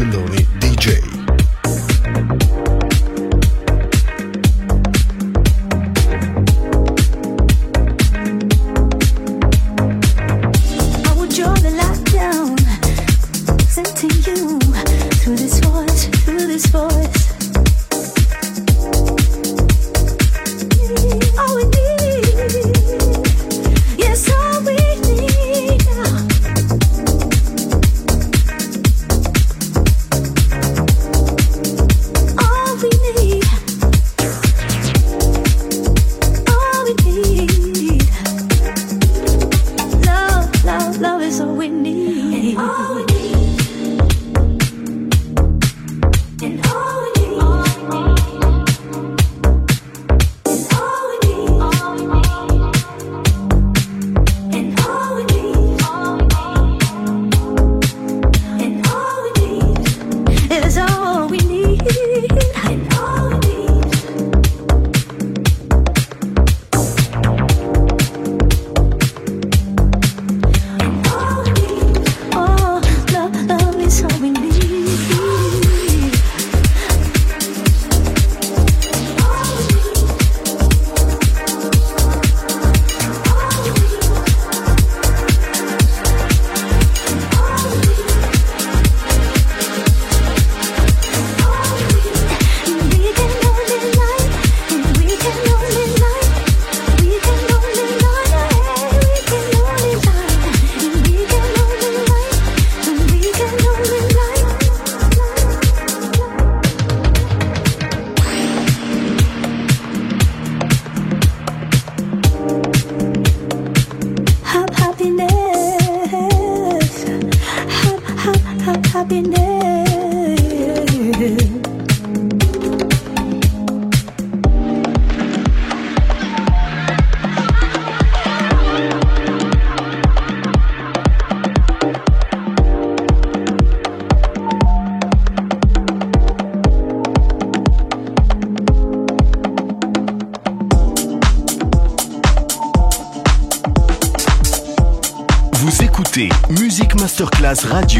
Marco Celloni DJ. Radio,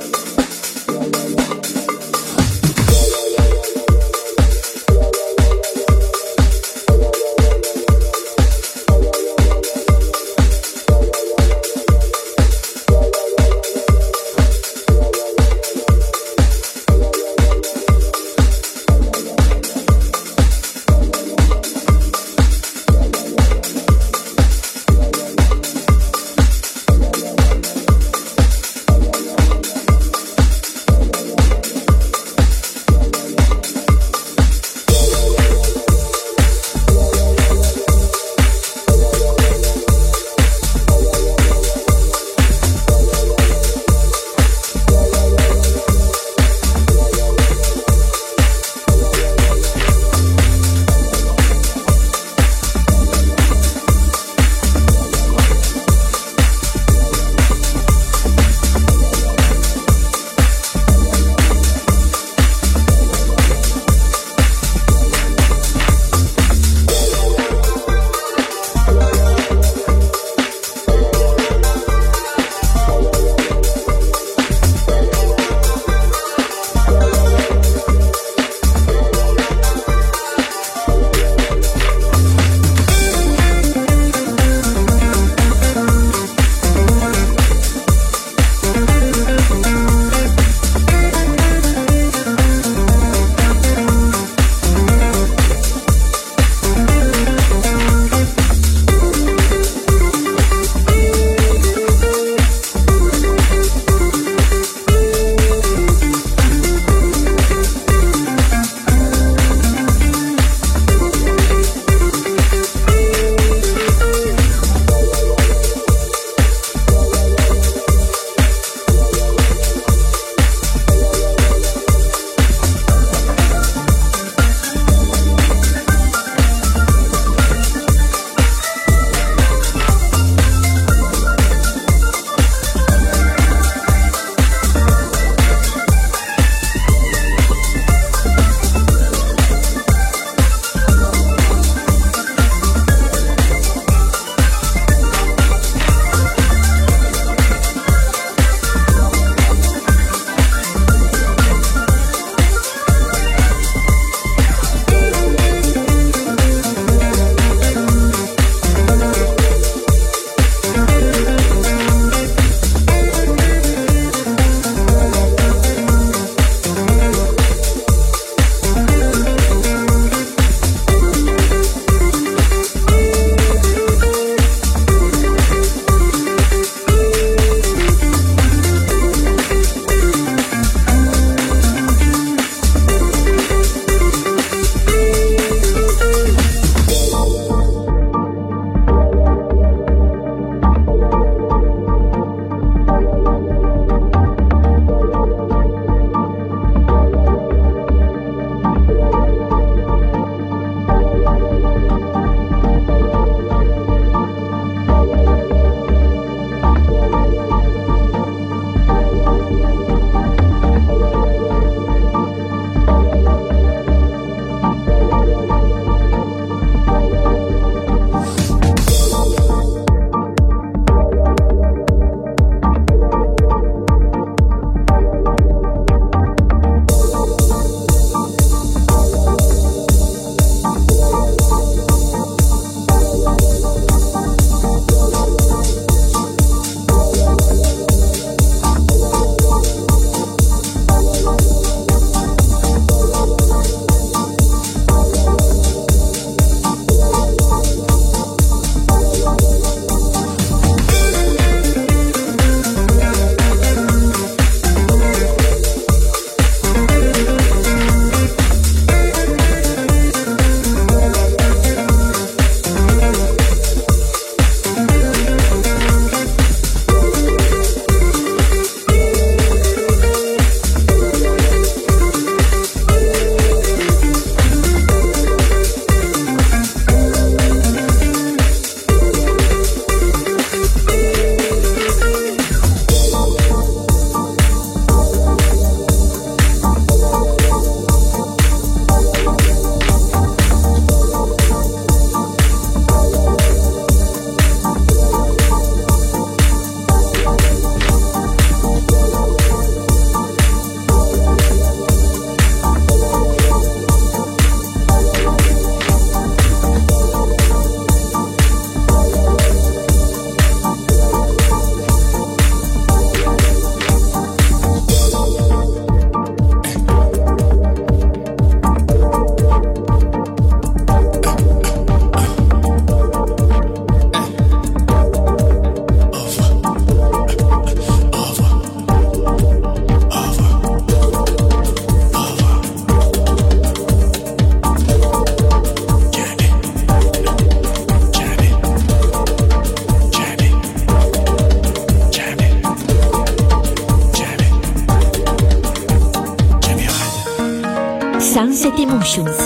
Sunset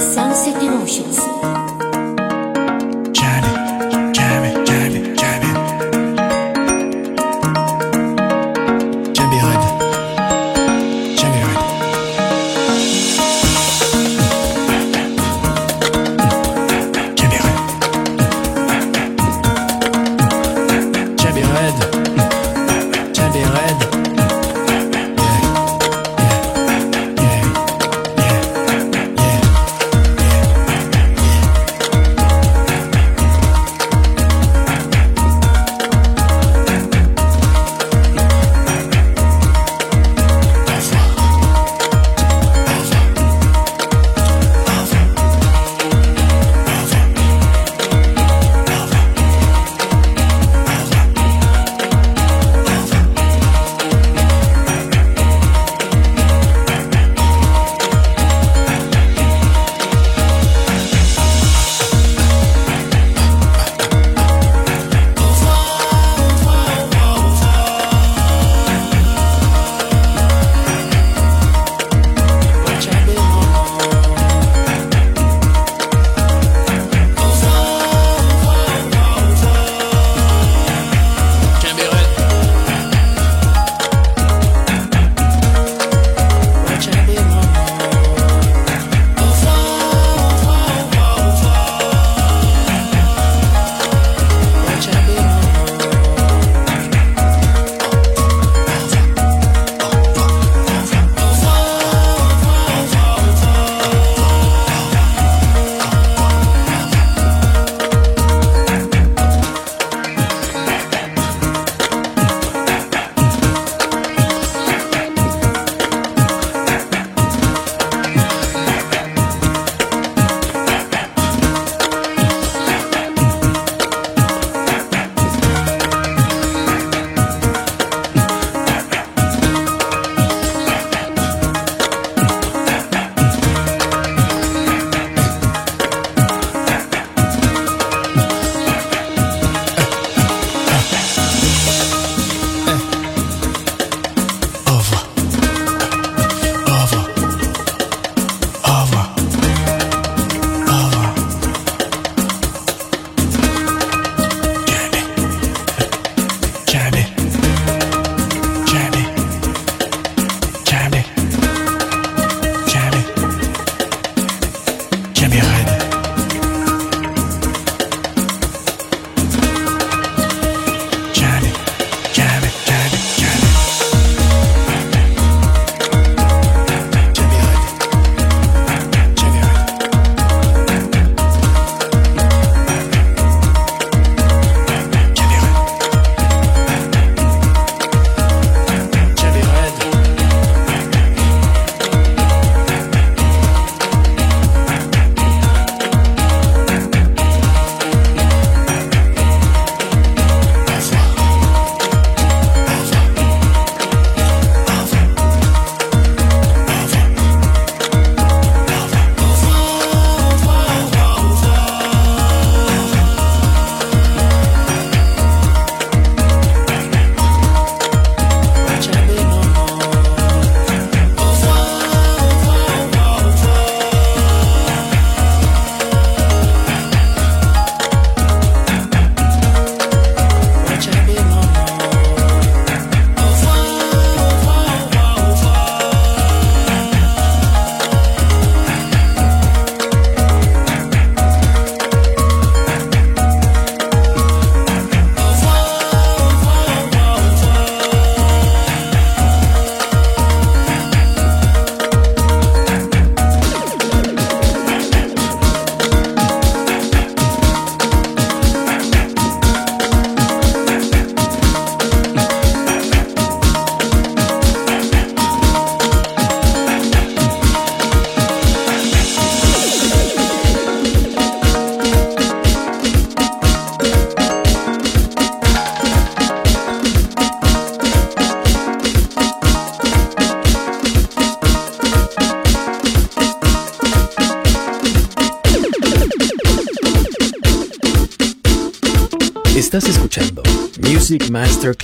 Music Masterclass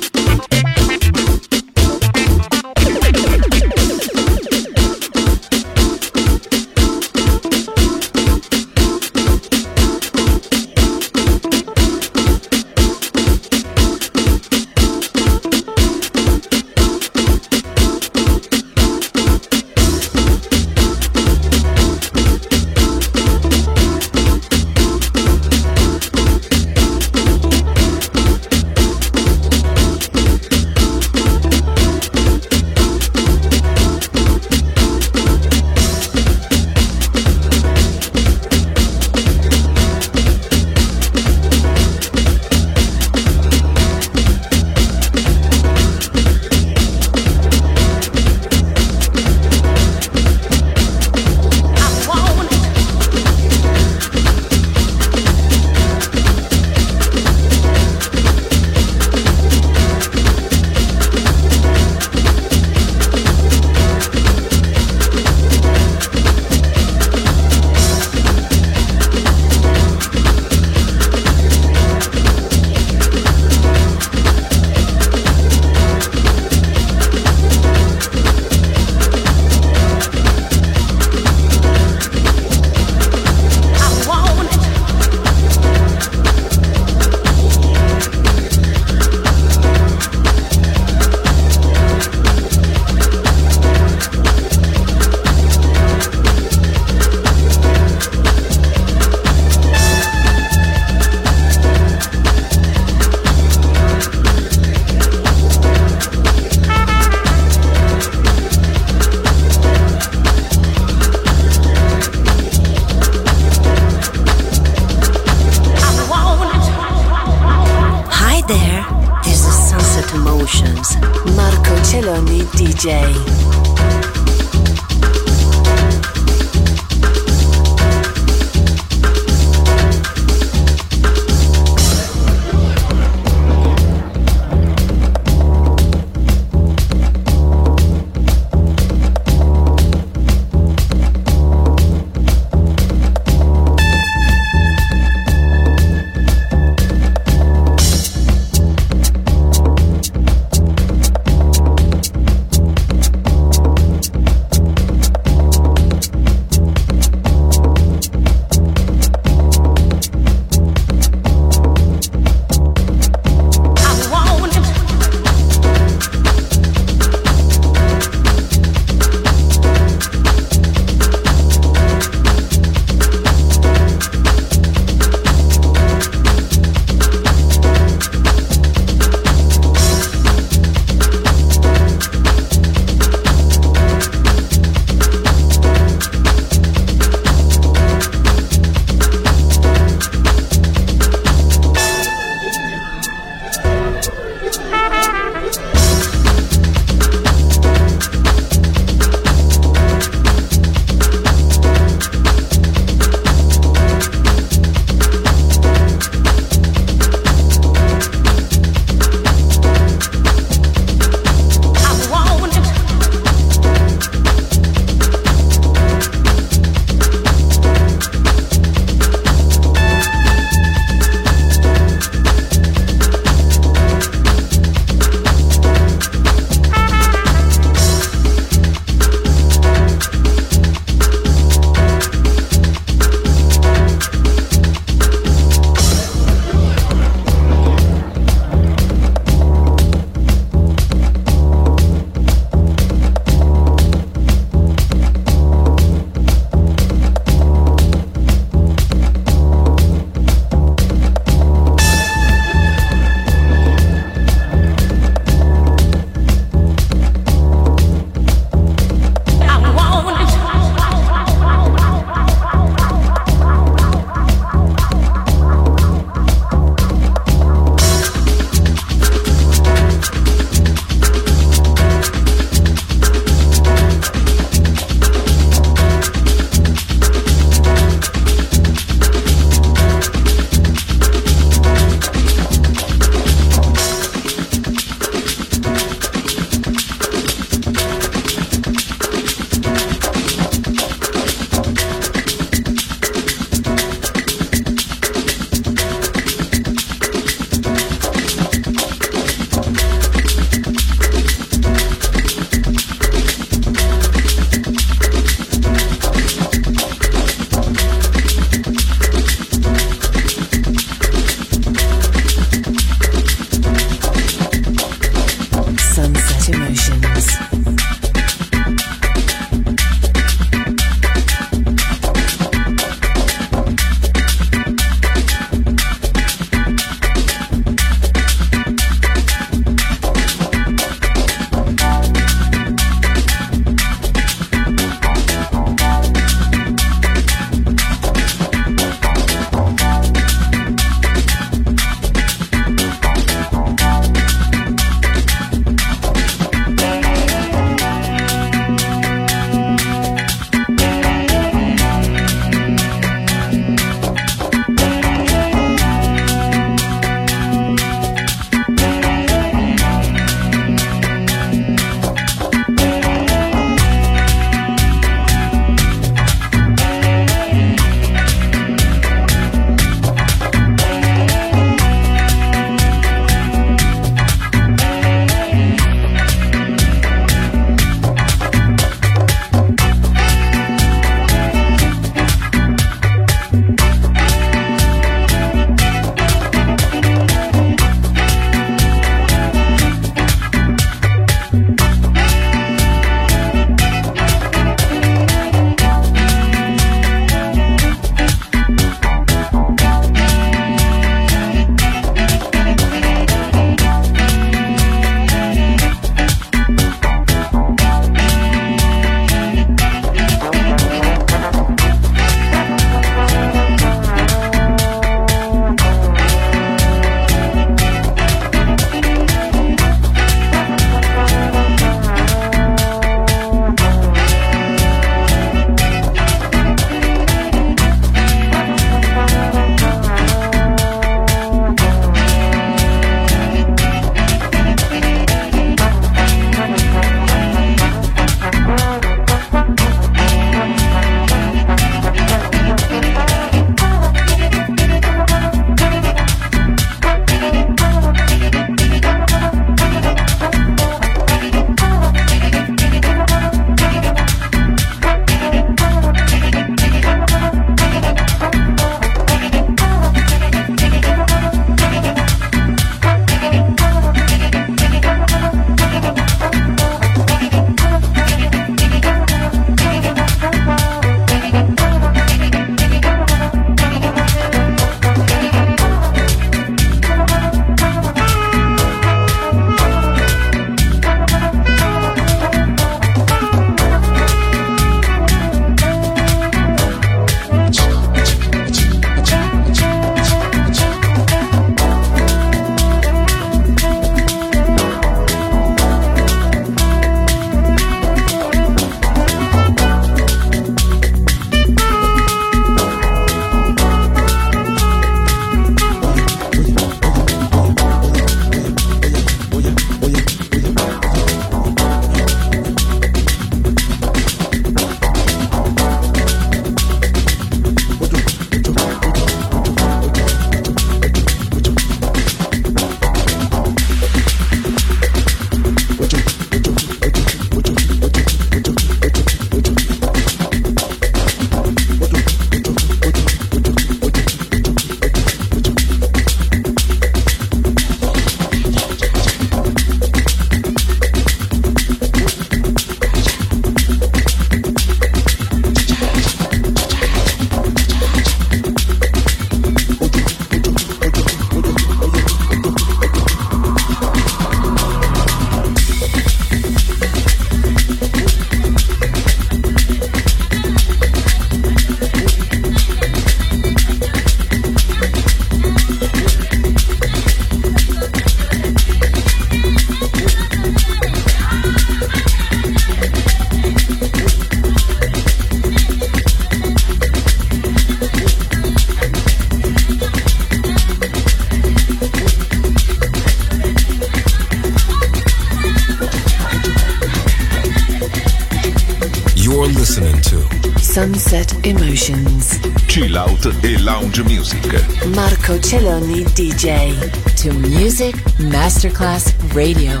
DJ. To Music Masterclass Radio.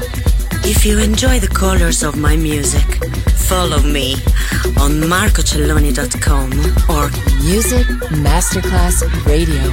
If you enjoy the colors of my music, follow me on marcocelloni.com or Music Masterclass Radio.